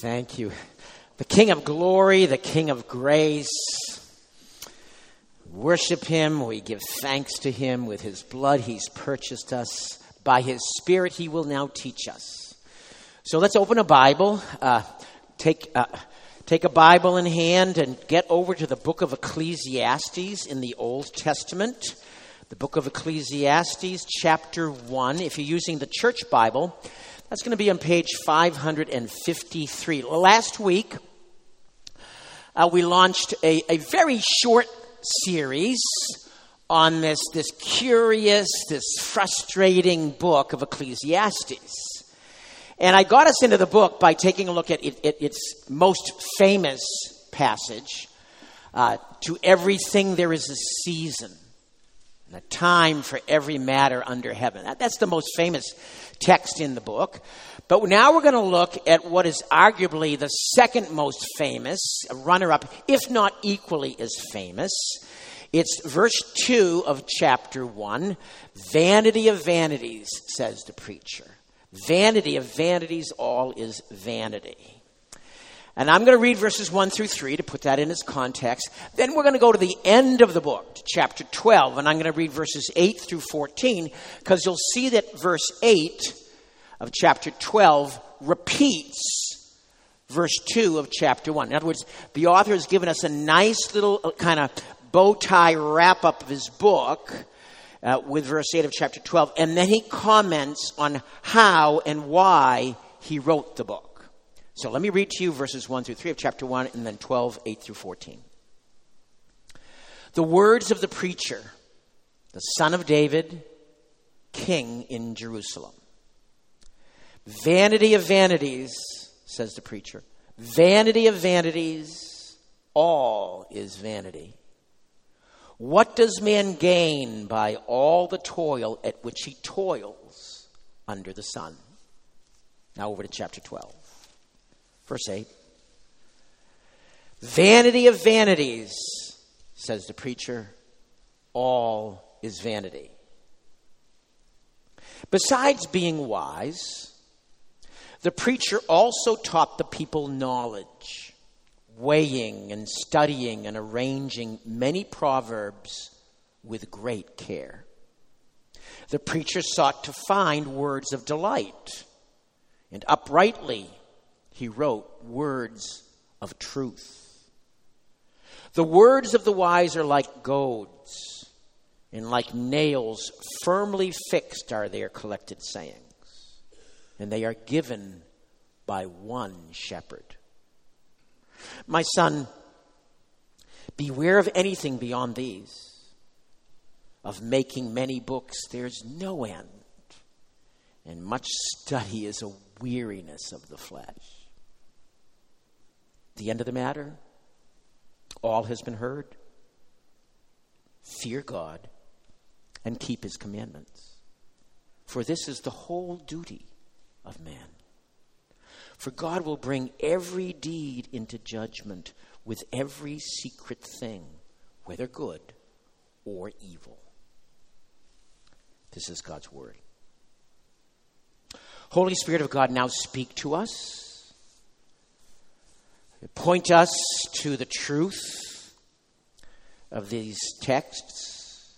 Thank you. The King of glory, the King of grace. Worship him. We give thanks to him. With his blood, he's purchased us. By his spirit, he will now teach us. So let's open a Bible. Uh, take, uh, take a Bible in hand and get over to the book of Ecclesiastes in the Old Testament. The book of Ecclesiastes, chapter 1. If you're using the church Bible, that's going to be on page 553. Last week, uh, we launched a, a very short series on this, this curious, this frustrating book of Ecclesiastes. And I got us into the book by taking a look at it, it, its most famous passage uh, To everything there is a season and a time for every matter under heaven. That, that's the most famous text in the book. But now we're going to look at what is arguably the second most famous, runner up, if not equally as famous. It's verse 2 of chapter 1. Vanity of vanities, says the preacher. Vanity of vanities, all is vanity. And I'm going to read verses 1 through 3 to put that in its context. Then we're going to go to the end of the book, to chapter 12, and I'm going to read verses 8 through 14, because you'll see that verse 8 of chapter 12 repeats verse 2 of chapter 1. In other words, the author has given us a nice little uh, kind of bow tie wrap up of his book. Uh, with verse 8 of chapter 12, and then he comments on how and why he wrote the book. So let me read to you verses 1 through 3 of chapter 1 and then 12, 8 through 14. The words of the preacher, the son of David, king in Jerusalem. Vanity of vanities, says the preacher. Vanity of vanities, all is vanity. What does man gain by all the toil at which he toils under the sun? Now over to chapter 12. Verse 8. Vanity of vanities, says the preacher, all is vanity. Besides being wise, the preacher also taught the people knowledge, weighing and studying and arranging many proverbs with great care. The preacher sought to find words of delight and uprightly he wrote words of truth. The words of the wise are like goads, and like nails firmly fixed are their collected sayings, and they are given by one shepherd. My son, beware of anything beyond these. Of making many books, there's no end, and much study is a weariness of the flesh. The end of the matter, all has been heard. Fear God and keep his commandments. For this is the whole duty of man. For God will bring every deed into judgment with every secret thing, whether good or evil. This is God's word. Holy Spirit of God, now speak to us point us to the truth of these texts,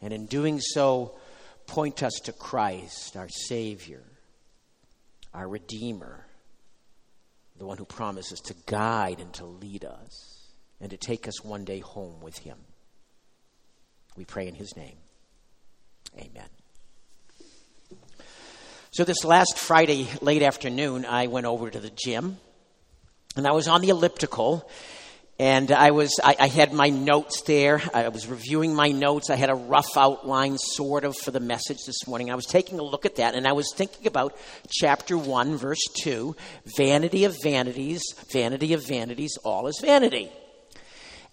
and in doing so, point us to Christ, our Savior, our Redeemer, the one who promises to guide and to lead us, and to take us one day home with Him. We pray in His name. Amen. So, this last Friday late afternoon, I went over to the gym and I was on the elliptical, and I was I, I, had my notes there. I was reviewing my notes. I had a rough outline, sort of, for the message this morning. I was taking a look at that, and I was thinking about chapter one, verse two: "Vanity of vanities, vanity of vanities, all is vanity."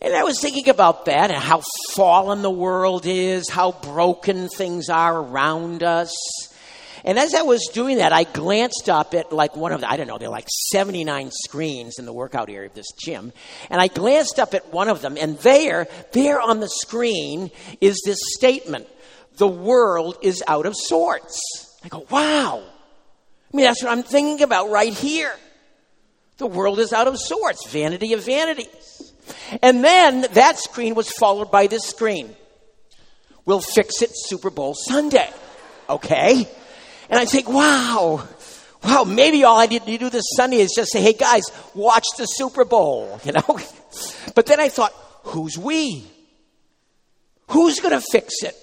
And I was thinking about that and how fallen the world is, how broken things are around us. And as I was doing that, I glanced up at like one of the, I don't know, there are like 79 screens in the workout area of this gym. And I glanced up at one of them, and there, there on the screen is this statement The world is out of sorts. I go, wow. I mean, that's what I'm thinking about right here. The world is out of sorts, vanity of vanities. And then that screen was followed by this screen. We'll fix it Super Bowl Sunday. Okay? And I think, wow, wow, maybe all I need to do this Sunday is just say, hey guys, watch the Super Bowl, you know? But then I thought, who's we? Who's going to fix it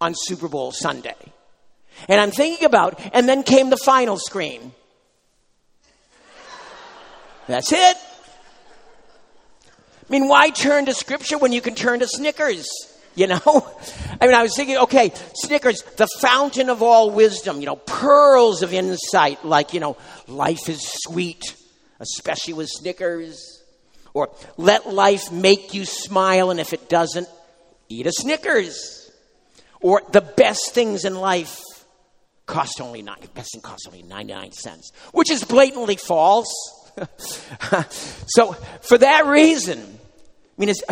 on Super Bowl Sunday? And I'm thinking about, and then came the final screen. That's it. I mean, why turn to Scripture when you can turn to Snickers? You know? I mean, I was thinking, okay, Snickers, the fountain of all wisdom, you know, pearls of insight, like, you know, life is sweet, especially with Snickers. Or let life make you smile, and if it doesn't, eat a Snickers. Or the best things in life cost only nine, best thing costs only 99 cents, which is blatantly false. so for that reason, I mean, it's,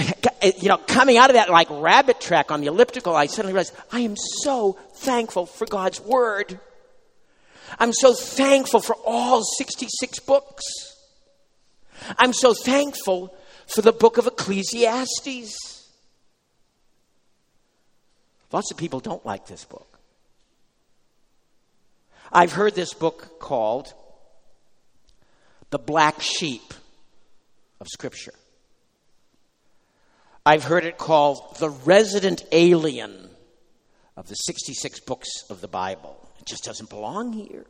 you know, coming out of that like rabbit track on the elliptical, I suddenly realized I am so thankful for God's Word. I'm so thankful for all 66 books. I'm so thankful for the book of Ecclesiastes. Lots of people don't like this book. I've heard this book called The Black Sheep of Scripture. I've heard it called the resident alien of the 66 books of the Bible. It just doesn't belong here.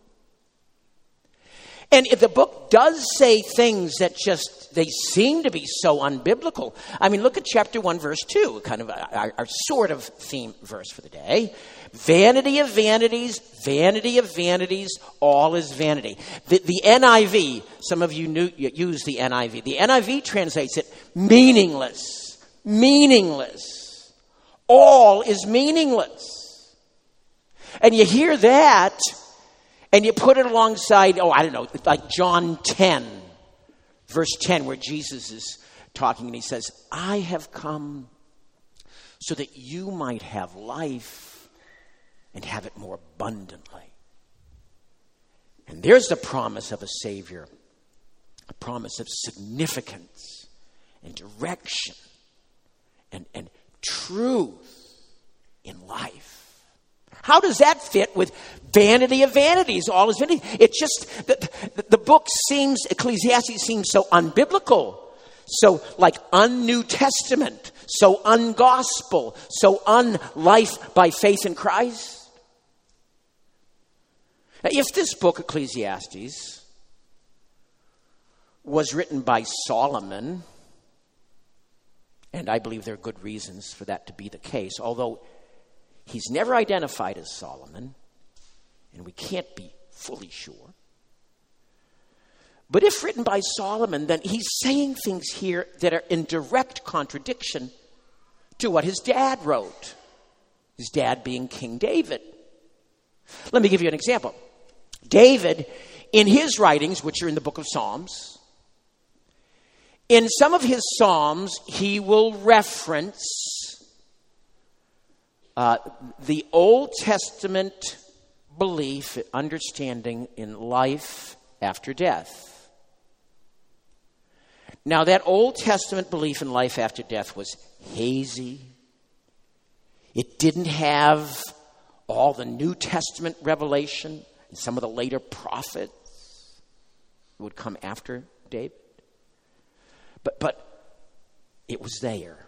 And if the book does say things that just, they seem to be so unbiblical. I mean, look at chapter 1, verse 2, kind of our, our sort of theme verse for the day. Vanity of vanities, vanity of vanities, all is vanity. The, the NIV, some of you knew, use the NIV. The NIV translates it meaningless. Meaningless. All is meaningless. And you hear that, and you put it alongside, oh, I don't know, like John 10, verse 10, where Jesus is talking and he says, I have come so that you might have life and have it more abundantly. And there's the promise of a Savior, a promise of significance and direction and, and truth in life. How does that fit with vanity of vanities? All is vanity. It just, the, the, book seems, Ecclesiastes seems so unbiblical, so like un-New Testament, so ungospel, so unlife by faith in Christ. Now, if this book, Ecclesiastes, was written by Solomon, and I believe there are good reasons for that to be the case, although He's never identified as Solomon, and we can't be fully sure. But if written by Solomon, then he's saying things here that are in direct contradiction to what his dad wrote. His dad being King David. Let me give you an example. David, in his writings, which are in the book of Psalms, in some of his Psalms, he will reference uh, the Old Testament belief, understanding in life after death. Now, that Old Testament belief in life after death was hazy. It didn't have all the New Testament revelation and some of the later prophets would come after David. But, but it was there.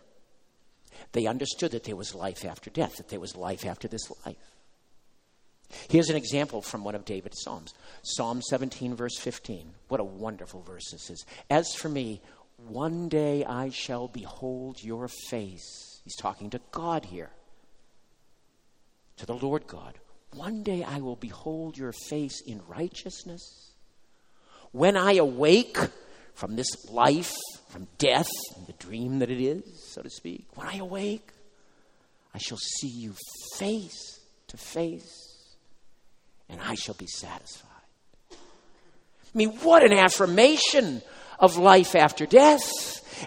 They understood that there was life after death, that there was life after this life. Here's an example from one of David's Psalms Psalm 17, verse 15. What a wonderful verse this is. As for me, one day I shall behold your face. He's talking to God here, to the Lord God. One day I will behold your face in righteousness. When I awake from this life, from death, the dream that it is, so to speak, when I awake, I shall see you face to face, and I shall be satisfied. I mean, what an affirmation of life after death.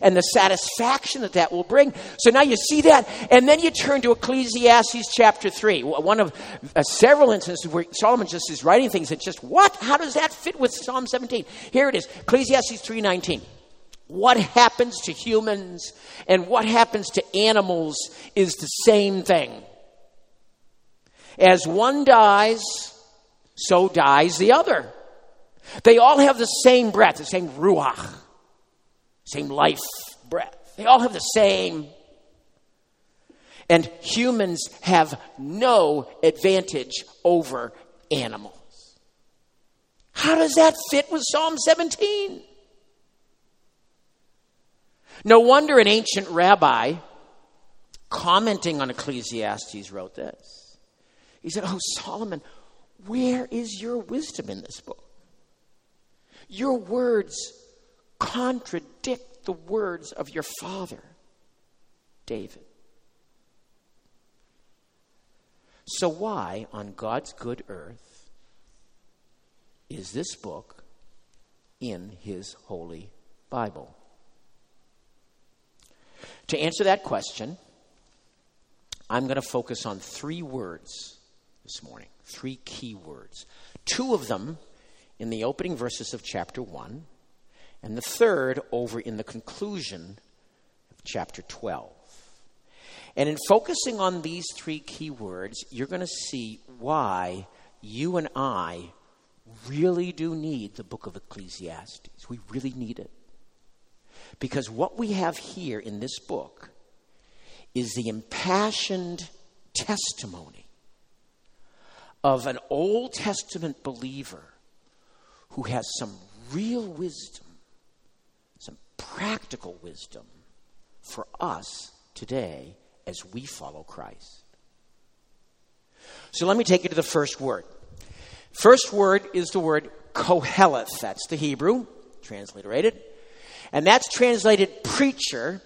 And the satisfaction that that will bring. So now you see that, and then you turn to Ecclesiastes chapter 3, one of uh, several instances where Solomon just is writing things that just, what? How does that fit with Psalm 17? Here it is, Ecclesiastes 3.19. What happens to humans and what happens to animals is the same thing. As one dies, so dies the other. They all have the same breath, the same ruach, same life breath. They all have the same. And humans have no advantage over animals. How does that fit with Psalm 17? No wonder an ancient rabbi commenting on Ecclesiastes wrote this. He said, Oh, Solomon, where is your wisdom in this book? Your words contradict the words of your father, David. So, why on God's good earth is this book in his holy Bible? To answer that question, I'm going to focus on three words this morning, three key words. Two of them in the opening verses of chapter 1, and the third over in the conclusion of chapter 12. And in focusing on these three key words, you're going to see why you and I really do need the book of Ecclesiastes. We really need it. Because what we have here in this book is the impassioned testimony of an Old Testament believer who has some real wisdom, practical wisdom for us today as we follow Christ. So let me take you to the first word. First word is the word koheleth. That's the Hebrew, transliterated. And that's translated preacher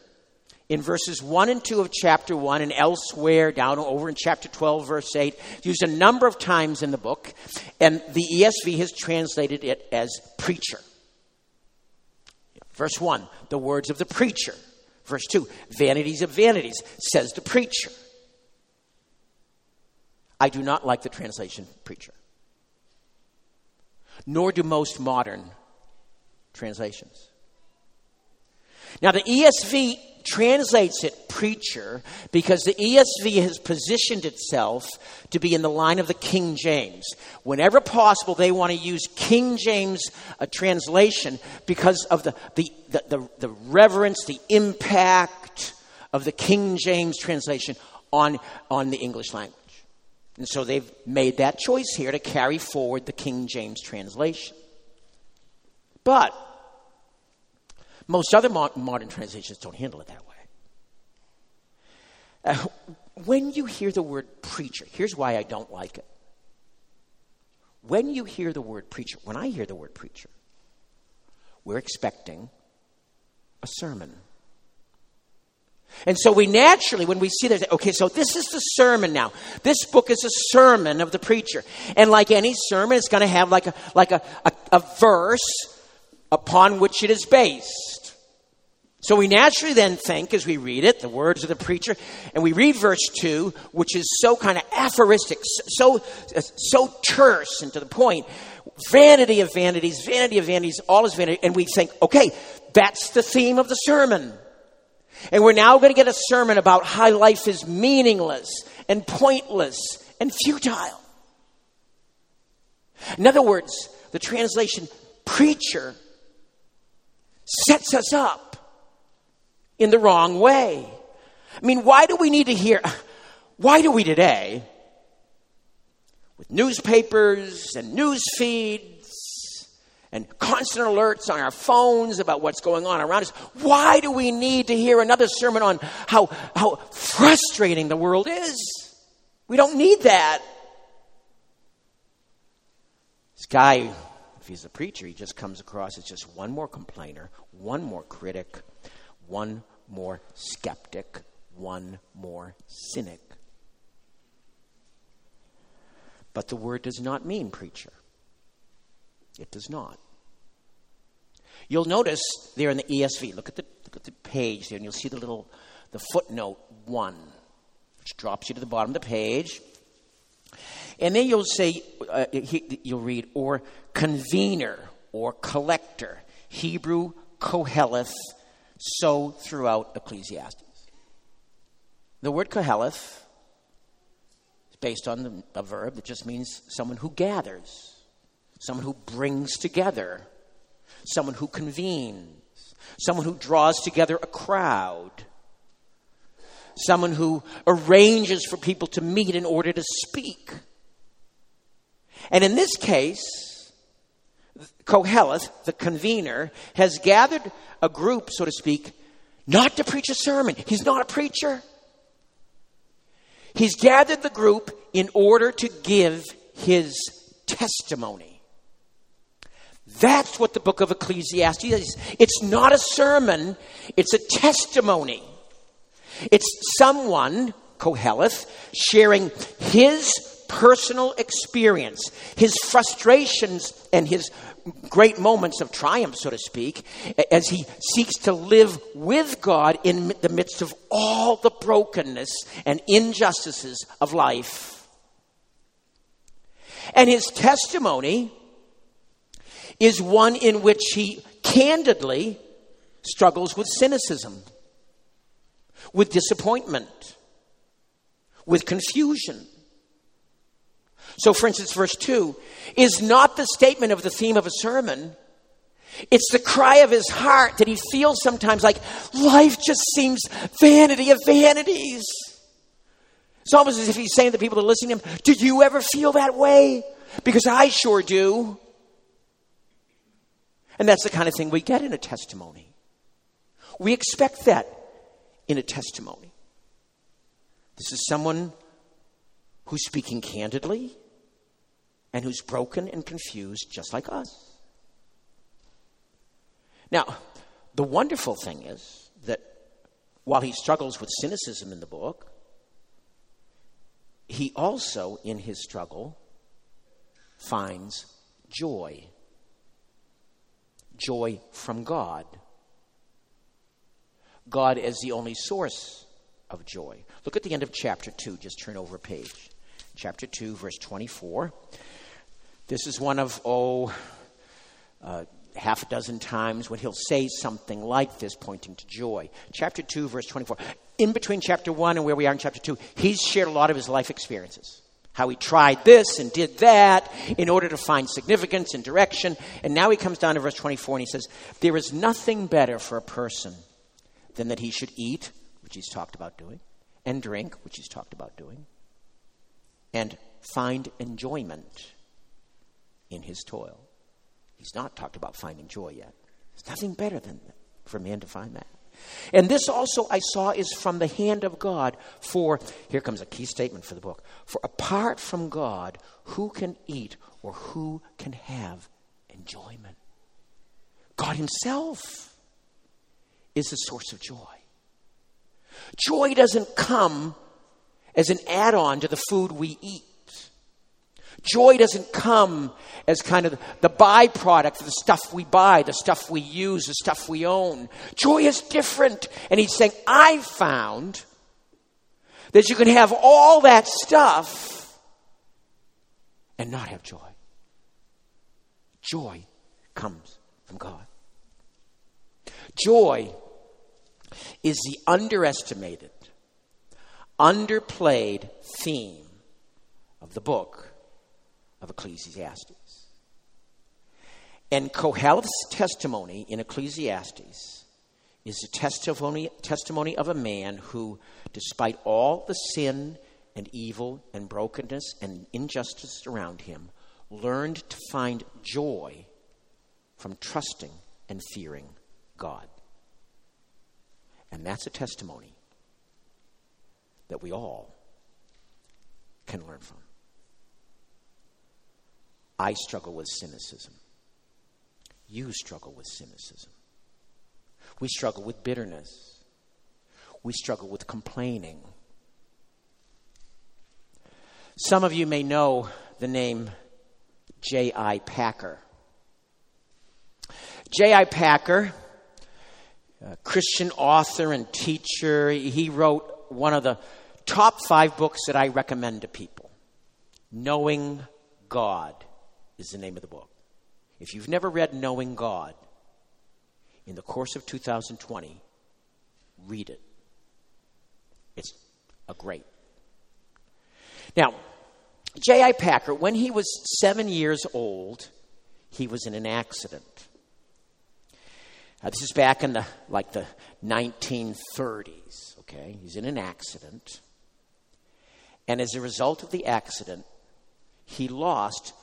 in verses 1 and 2 of chapter 1 and elsewhere down over in chapter 12 verse 8 used a number of times in the book and the ESV has translated it as preacher verse 1 the words of the preacher. Verse 2 vanities of vanities says the preacher. I do not like the translation preacher. Nor do most modern translations. Now, the ESV translates it preacher because the ESV has positioned itself to be in the line of the King James. Whenever possible, they want to use King James translation because of the, the, the, the, the reverence, the impact of the King James translation on, on the English language. And so they've made that choice here to carry forward the King James translation. But most other modern translations don't handle it that way. Uh, when you hear the word preacher, here's why I don't like it. When you hear the word preacher, when I hear the word preacher, we're expecting a sermon. And so we naturally, when we see that, okay, so this is the sermon now. This book is a sermon of the preacher. And like any sermon, it's going to have like a, like a, a, a verse upon which it is based. So we naturally then think, as we read it, the words of the preacher, and we read verse 2, which is so kind of aphoristic, so, uh, so terse and to the point. Vanity of vanities, vanity of vanities, all is vanity. And we think, okay, that's the theme of the sermon. And we're now going to get a sermon about how life is meaningless and pointless and futile. In other words, the translation preacher sets us up in the wrong way. I mean, why do we need to hear, why do we today, with newspapers and news feeds and constant alerts on our phones about what's going on around us, why do we need to hear another sermon on how, how frustrating the world is? We don't need that. This guy if he's a preacher, he just comes across as just one more complainer, one more critic, one more skeptic, one more cynic. But the word does not mean preacher. It does not. You'll notice there in the ESV, look at the, look at the page there, and you'll see the little the footnote one, which drops you to the bottom of the page. And then you'll say, uh, you'll read, or convener or collector, Hebrew koheleth, so throughout Ecclesiastes. The word koheleth is based on a verb that just means someone who gathers, someone who brings together, someone who convenes, someone who draws together a crowd, someone who arranges for people to meet in order to speak. And in this case, Koheleth, the convener, has gathered a group, so to speak, not to preach a sermon. He's not a preacher. He's gathered the group in order to give his testimony. That's what the book of Ecclesiastes is. It's not a sermon, it's a testimony. It's someone, Koheleth, sharing his personal experience, his frustrations and his great moments of triumph, so to speak, as he seeks to live with God in the midst of all the brokenness and injustices of life. And his testimony is one in which he candidly struggles with cynicism, with disappointment, with confusion so, for instance, verse 2 is not the statement of the theme of a sermon. It's the cry of his heart that he feels sometimes like life just seems vanity of vanities. It's almost as if he's saying to people that are listening to him, Do you ever feel that way? Because I sure do. And that's the kind of thing we get in a testimony. We expect that in a testimony. This is someone who's speaking candidly, and who's broken and confused just like us. Now, the wonderful thing is that while he struggles with cynicism in the book, he also, in his struggle, finds joy. Joy from God. God as the only source of joy. Look at the end of chapter 2. Just turn over a page. Chapter 2, verse 24. This is one of, oh, uh, half a dozen times when he'll say something like this, pointing to joy. Chapter 2, verse 24. In between chapter 1 and where we are in chapter 2, he's shared a lot of his life experiences. How he tried this and did that in order to find significance and direction. And now he comes down to verse 24 and he says, There is nothing better for a person than that he should eat, which he's talked about doing, and drink, which he's talked about doing, and find enjoyment in his toil. He's not talked about finding joy yet. There's nothing better than for man to find that. And this also I saw is from the hand of God. For, here comes a key statement for the book. For apart from God, who can eat or who can have enjoyment? God Himself is the source of joy. Joy doesn't come as an add on to the food we eat. Joy doesn't come as kind of the byproduct of the stuff we buy, the stuff we use, the stuff we own. Joy is different. And he's saying, I found that you can have all that stuff and not have joy. Joy comes from God. Joy is the underestimated, underplayed theme of the book of Ecclesiastes. And Koheleth's testimony in Ecclesiastes is a testimony, testimony of a man who, despite all the sin and evil and brokenness and injustice around him, learned to find joy from trusting and fearing God. And that's a testimony that we all can learn from. I struggle with cynicism. You struggle with cynicism. We struggle with bitterness. We struggle with complaining. Some of you may know the name J.I. Packer. J.I. Packer, a Christian author and teacher, he wrote one of the top five books that I recommend to people. Knowing God is the name of the book. If you've never read Knowing God, in the course of 2020, read it. It's a great. Now, J.I. Packer, when he was seven years old, he was in an accident. Uh, this is back in the like the 1930s. Okay, he's in an accident, and as a result of the accident, he lost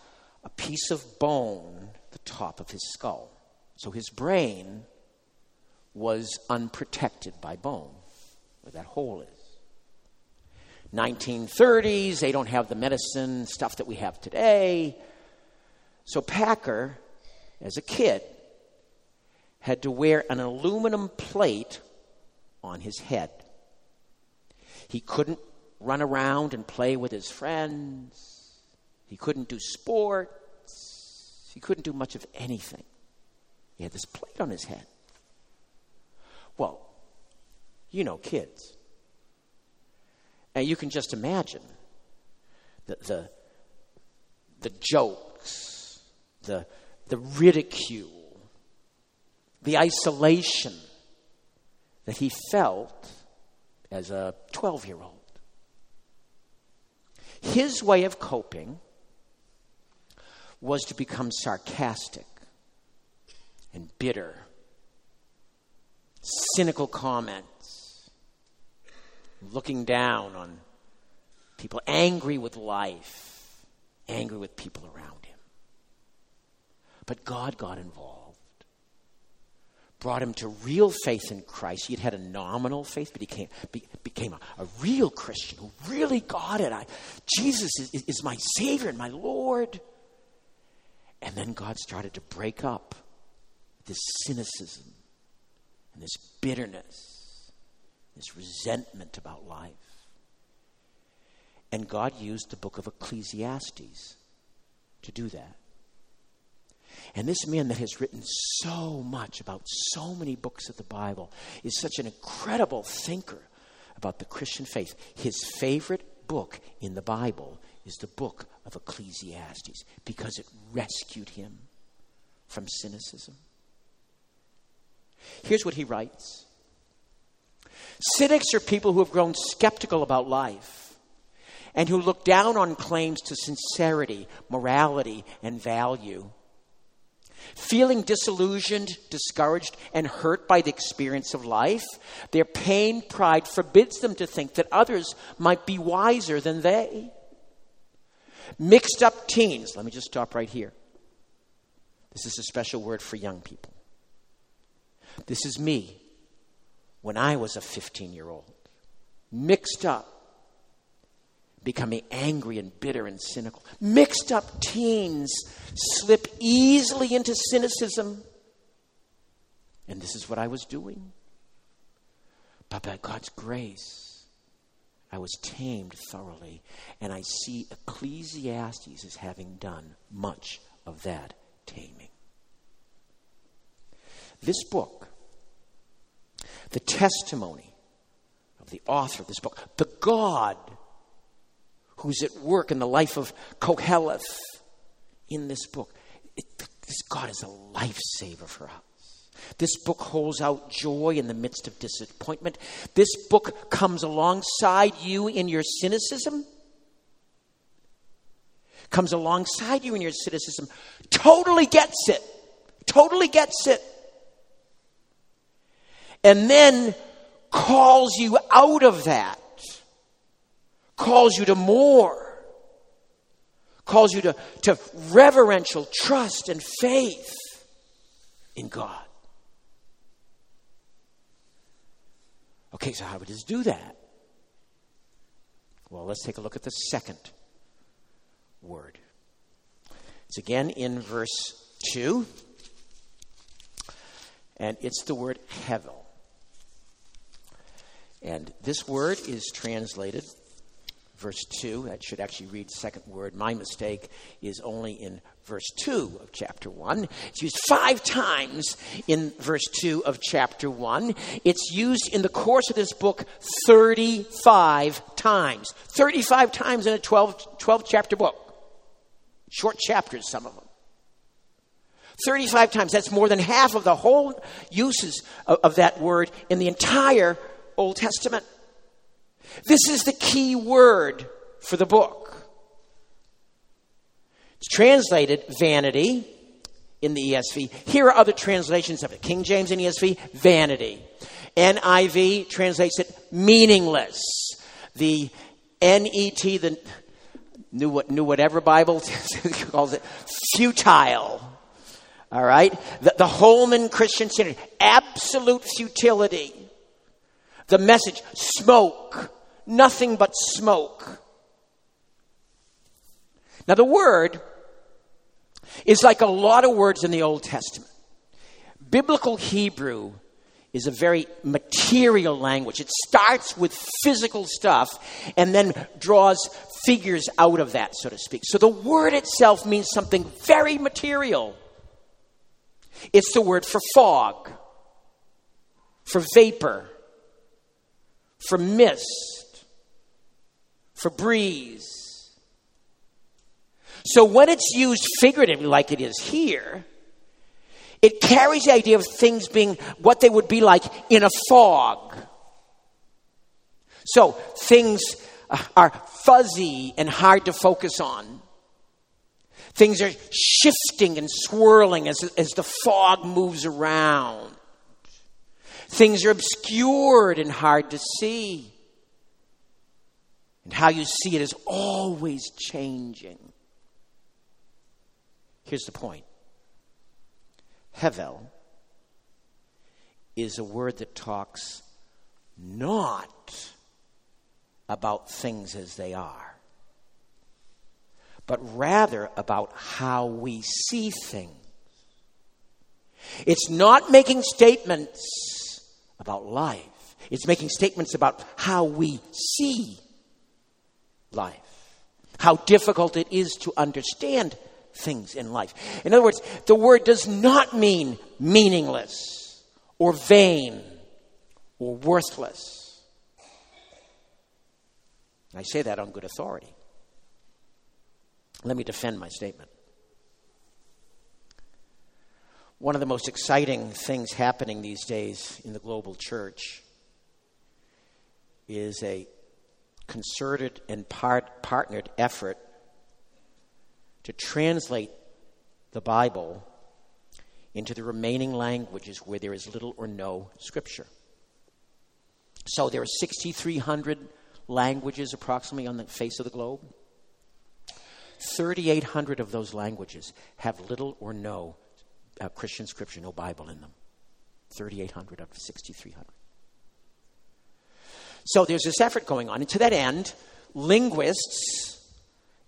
a piece of bone, the top of his skull. So his brain was unprotected by bone, where that hole is. 1930s, they don't have the medicine stuff that we have today. So Packer, as a kid, had to wear an aluminum plate on his head. He couldn't run around and play with his friends. He couldn't do sports. He couldn't do much of anything. He had this plate on his head. Well, you know kids. And you can just imagine the, the, the jokes, the, the ridicule, the isolation that he felt as a 12 year old. His way of coping was to become sarcastic and bitter, cynical comments, looking down on people, angry with life, angry with people around him. But God got involved brought him to real faith in Christ. He had had a nominal faith, but he came, be, became a, a, real Christian who really got it. I, Jesus is, is my Savior and my Lord. And then God started to break up this cynicism and this bitterness, this resentment about life. And God used the book of Ecclesiastes to do that. And this man that has written so much about so many books of the Bible is such an incredible thinker about the Christian faith. His favorite book in the Bible is the book of Ecclesiastes because it rescued him from cynicism. Here's what he writes Cynics are people who have grown skeptical about life and who look down on claims to sincerity, morality, and value. Feeling disillusioned, discouraged, and hurt by the experience of life, their pain pride forbids them to think that others might be wiser than they. Mixed up teens, let me just stop right here. This is a special word for young people. This is me when I was a 15 year old. Mixed up becoming angry and bitter and cynical. Mixed up teens slip easily into cynicism. And this is what I was doing. But by God's grace, I was tamed thoroughly. And I see Ecclesiastes as having done much of that taming. This book, the testimony of the author of this book, the God who's at work in the life of Koheleth in this book. It, this God is a lifesaver for us. This book holds out joy in the midst of disappointment. This book comes alongside you in your cynicism, comes alongside you in your cynicism, totally gets it, totally gets it, and then calls you out of that. Calls you to more, calls you to, to reverential trust and faith in God. Okay, so how does do that? Well, let's take a look at the second word. It's again in verse 2, and it's the word hevel. And this word is translated verse 2. That should actually read second word. My mistake is only in verse 2 of chapter 1. It's used five times in verse 2 of chapter 1. It's used in the course of this book 35 times. 35 times in a 12, 12 chapter book. Short chapters, some of them. 35 times. That's more than half of the whole uses of, of that word in the entire Old Testament. This is the key word for the book. It's translated vanity in the ESV. Here are other translations of it King James and ESV, vanity. NIV translates it meaningless. The NET, the New, New Whatever Bible, calls it futile. All right? The, the Holman Christian Standard, absolute futility. The message, smoke nothing but smoke. Now, the word is like a lot of words in the Old Testament. Biblical Hebrew is a very material language. It starts with physical stuff and then draws figures out of that, so to speak. So the word itself means something very material. It's the word for fog, for vapor, for mist for breeze. So when it's used figuratively, like it is here, it carries the idea of things being what they would be like in a fog. So things uh, are fuzzy and hard to focus on. Things are shifting and swirling as, as the fog moves around. Things are obscured and hard to see. And how you see it is always changing. Here's the point Hevel is a word that talks not about things as they are, but rather about how we see things. It's not making statements about life, it's making statements about how we see life. How difficult it is to understand things in life. In other words, the word does not mean meaningless or vain or worthless. I say that on good authority. Let me defend my statement. One of the most exciting things happening these days in the global church is a concerted and part, partnered effort to translate the Bible into the remaining languages where there is little or no scripture. So there are 6,300 languages approximately on the face of the globe. 3,800 of those languages have little or no uh, Christian scripture, no Bible in them. 3,800 out of 6,300. So there's this effort going on. And to that end, linguists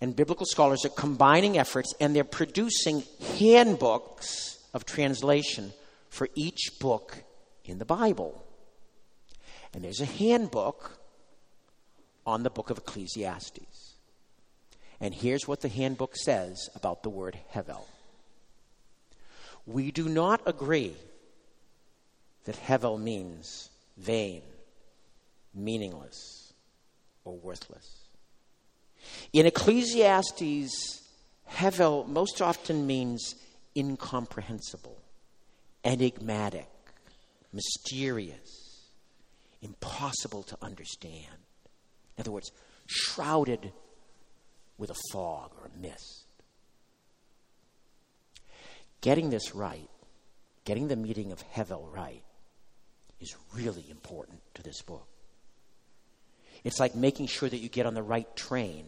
and biblical scholars are combining efforts and they're producing handbooks of translation for each book in the Bible. And there's a handbook on the book of Ecclesiastes. And here's what the handbook says about the word Hevel. We do not agree that Hevel means vain meaningless or worthless. In Ecclesiastes, Hevel most often means incomprehensible, enigmatic, mysterious, impossible to understand. In other words, shrouded with a fog or a mist. Getting this right, getting the meaning of Hevel right, is really important to this book. It's like making sure that you get on the right train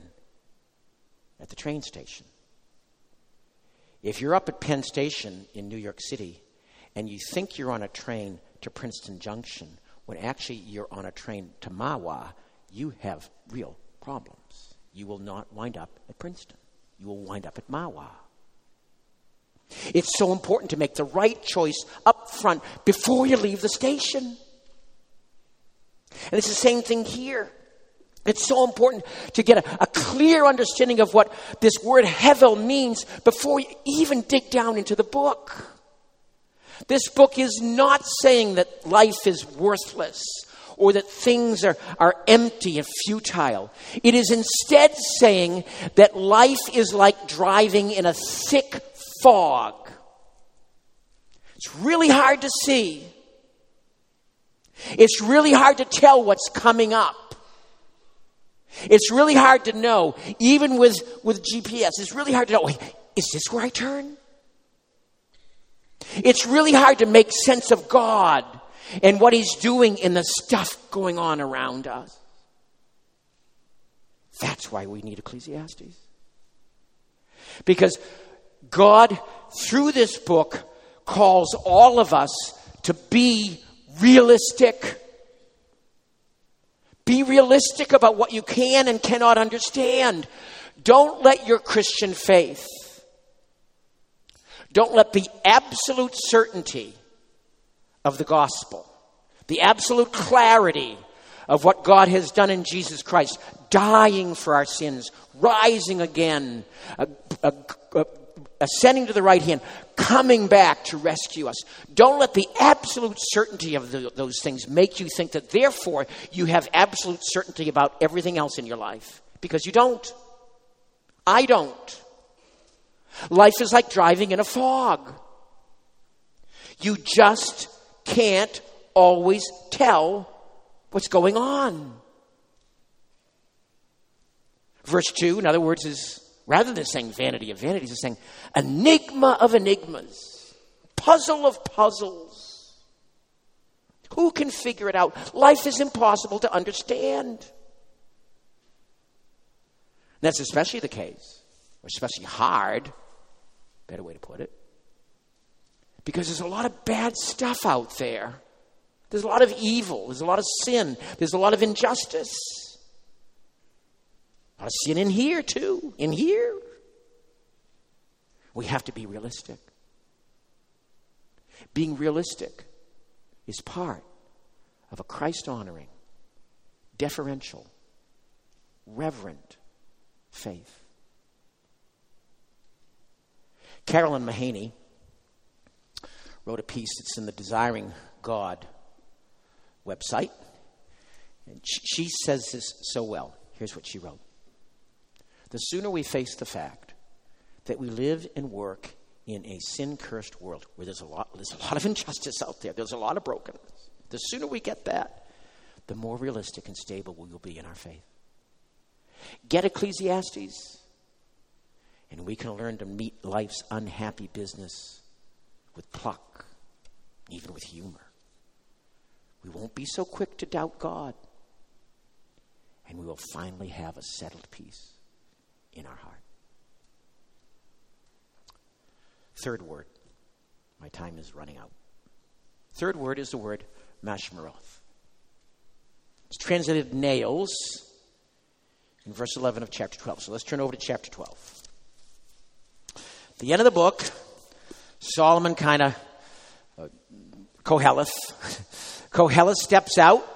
at the train station. If you're up at Penn Station in New York City and you think you're on a train to Princeton Junction, when actually you're on a train to Mahwah, you have real problems. You will not wind up at Princeton. You will wind up at Mahwah. It's so important to make the right choice up front before you leave the station. And it's the same thing here. It's so important to get a, a, clear understanding of what this word hevel means before you even dig down into the book. This book is not saying that life is worthless or that things are, are empty and futile. It is instead saying that life is like driving in a thick fog. It's really hard to see. It's really hard to tell what's coming up. It's really hard to know, even with, with GPS, it's really hard to know is this where I turn? It's really hard to make sense of God and what He's doing in the stuff going on around us. That's why we need Ecclesiastes. Because God, through this book, calls all of us to be realistic. Be realistic about what you can and cannot understand. Don't let your Christian faith, don't let the absolute certainty of the gospel, the absolute clarity of what God has done in Jesus Christ, dying for our sins, rising again, ascending to the right hand, coming back to rescue us. Don't let the absolute certainty of the, those things make you think that therefore you have absolute certainty about everything else in your life, because you don't. I don't. Life is like driving in a fog. You just can't always tell what's going on. Verse 2, in other words, is rather than saying vanity of vanities, is saying enigma of enigmas, puzzle of puzzles. Who can figure it out? Life is impossible to understand. that's especially the case, or especially hard, better way to put it, because there's a lot of bad stuff out there. There's a lot of evil, there's a lot of sin, there's a lot of injustice. Of sin in here, too. In here. We have to be realistic. Being realistic is part of a Christ honoring, deferential, reverent faith. Carolyn Mahaney wrote a piece that's in the Desiring God website. And she says this so well. Here's what she wrote The sooner we face the fact that we live and work in a sin cursed world where there's a, lot, there's a lot of injustice out there, there's a lot of brokenness, the sooner we get that, the more realistic and stable we will be in our faith. Get Ecclesiastes, and we can learn to meet life's unhappy business with pluck, even with humor. We won't be so quick to doubt God. And we will finally have a settled peace in our heart. Third word. My time is running out. Third word is the word mashmeroth. It's translated nails in verse 11 of chapter 12. So let's turn over to chapter 12. the end of the book, Solomon kind of, uh, Koheleth, Kohelet steps out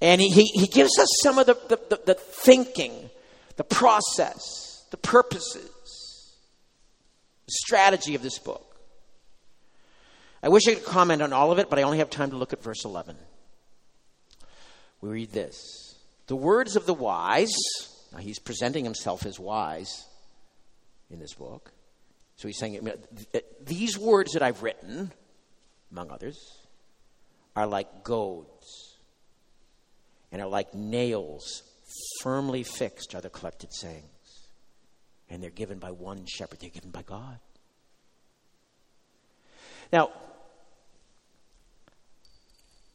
and he, he, he gives us some of the, the, the, the thinking, the process, the purposes, the strategy of this book. I wish I could comment on all of it, but I only have time to look at verse 11. We read this The words of the wise, now he's presenting himself as wise in this book. So he's saying, These words that I've written, among others, are like goads and are like nails firmly fixed, are the collected sayings. And they're given by one shepherd, they're given by God. Now,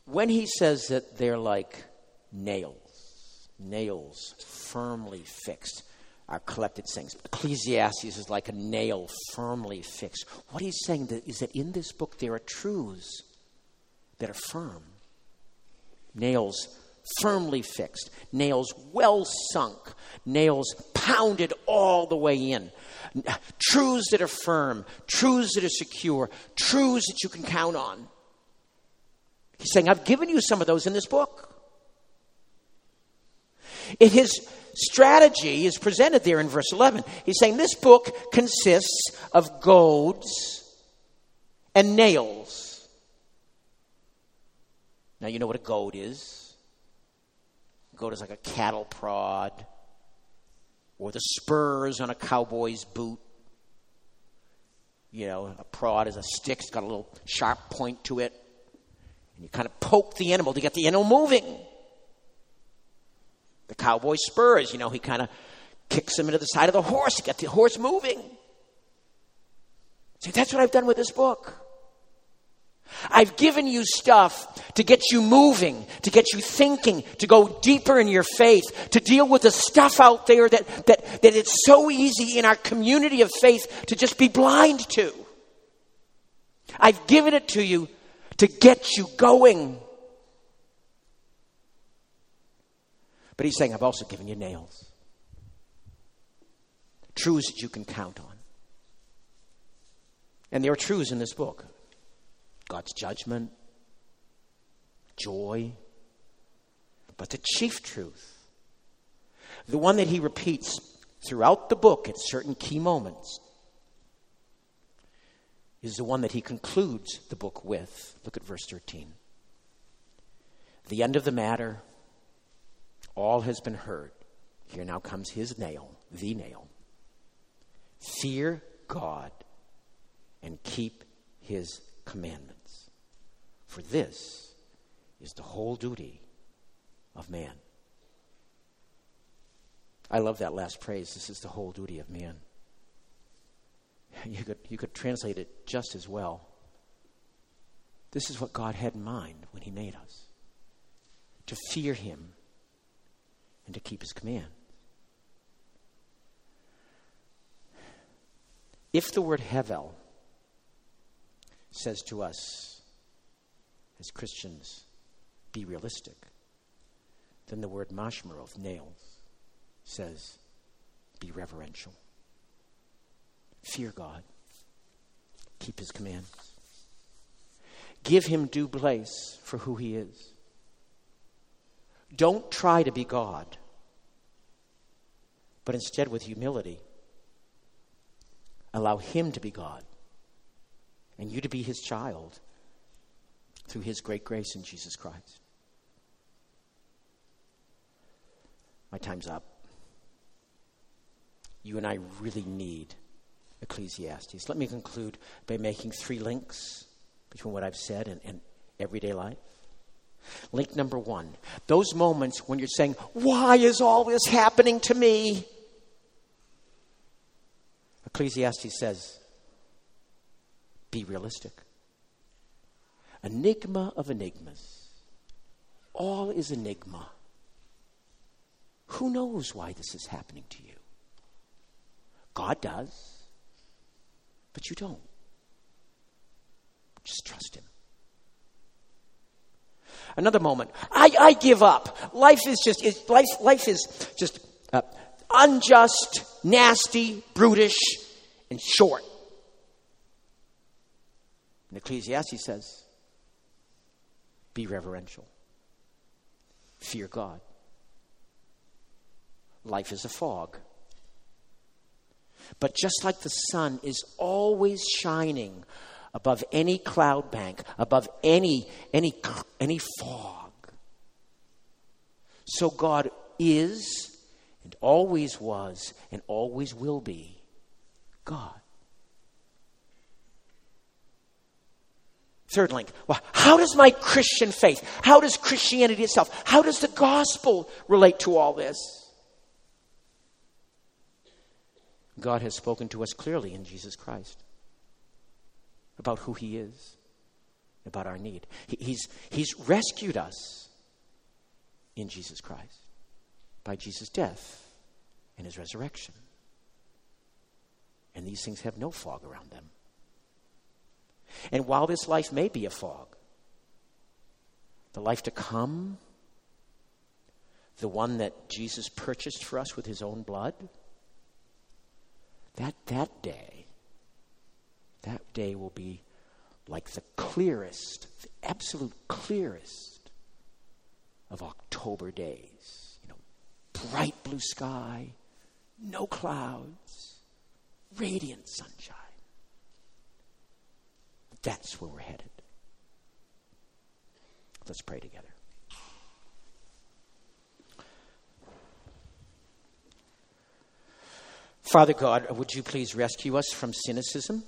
when he says that they're like nails, nails firmly fixed, are collected sayings. Ecclesiastes is like a nail firmly fixed. What he's saying is that in this book there are truths that are firm. Nails firmly fixed, nails well sunk, nails pounded all the way in. Truths that are firm, truths that are secure, truths that you can count on. He's saying, I've given you some of those in this book. In his strategy is presented there in verse 11. He's saying this book consists of goads and nails. Now, you know what a goad is? Goad is like a cattle prod or the spurs on a cowboy's boot. You know, a prod is a stick, it's got a little sharp point to it. And you kind of poke the animal to get the animal moving. The cowboy spurs, you know, he kind of kicks him into the side of the horse to get the horse moving. See, that's what I've done with this book. I've given you stuff to get you moving, to get you thinking, to go deeper in your faith, to deal with the stuff out there that, that, that it's so easy in our community of faith to just be blind to. I've given it to you to get you going. But he's saying, I've also given you nails. Truths that you can count on. And there are truths in this book God's judgment, joy. But the chief truth, the one that he repeats throughout the book at certain key moments, is the one that he concludes the book with. Look at verse 13. The end of the matter all has been heard. Here now comes his nail, the nail. Fear God and keep his commandments. For this is the whole duty of man. I love that last phrase. This is the whole duty of man. You could, you could translate it just as well. This is what God had in mind when He made us to fear Him and to keep his command. If the word Hevel says to us as Christians, be realistic, then the word Mashmeroth, nails, says, be reverential. Fear God. Keep his commands. Give him due place for who he is. Don't try to be God, but instead, with humility, allow Him to be God and you to be His child through His great grace in Jesus Christ. My time's up. You and I really need Ecclesiastes. Let me conclude by making three links between what I've said and, and everyday life. Link number one those moments when you're saying, Why is all this happening to me? Ecclesiastes says, Be realistic. Enigma of enigmas. All is enigma. Who knows why this is happening to you? God does, but you don't. Just trust Him. Another moment. I, I give up. Life is just, is, life, life is just uh, unjust, nasty, brutish, and short. And Ecclesiastes says, be reverential. Fear God. Life is a fog. But just like the sun is always shining above any cloud bank, above any, any, any fog. So God is and always was and always will be God. Third link. Well, how does my Christian faith, how does Christianity itself, how does the gospel relate to all this? God has spoken to us clearly in Jesus Christ about who He is, about our need. He, he's, he's rescued us in Jesus Christ by Jesus' death and His resurrection. And these things have no fog around them. And while this life may be a fog, the life to come, the one that Jesus purchased for us with his own blood, that, that day that day will be like the clearest, the absolute clearest of October days. You know, bright blue sky, no clouds, radiant sunshine. That's where we're headed. Let's pray together. Father God, would you please rescue us from cynicism?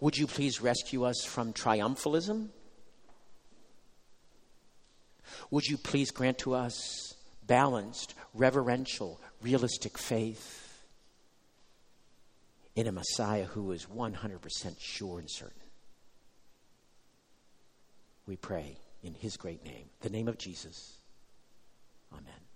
Would you please rescue us from triumphalism? Would you please grant to us balanced, reverential, realistic faith in a Messiah who is 100% sure and certain? We pray in his great name, the name of Jesus. Amen.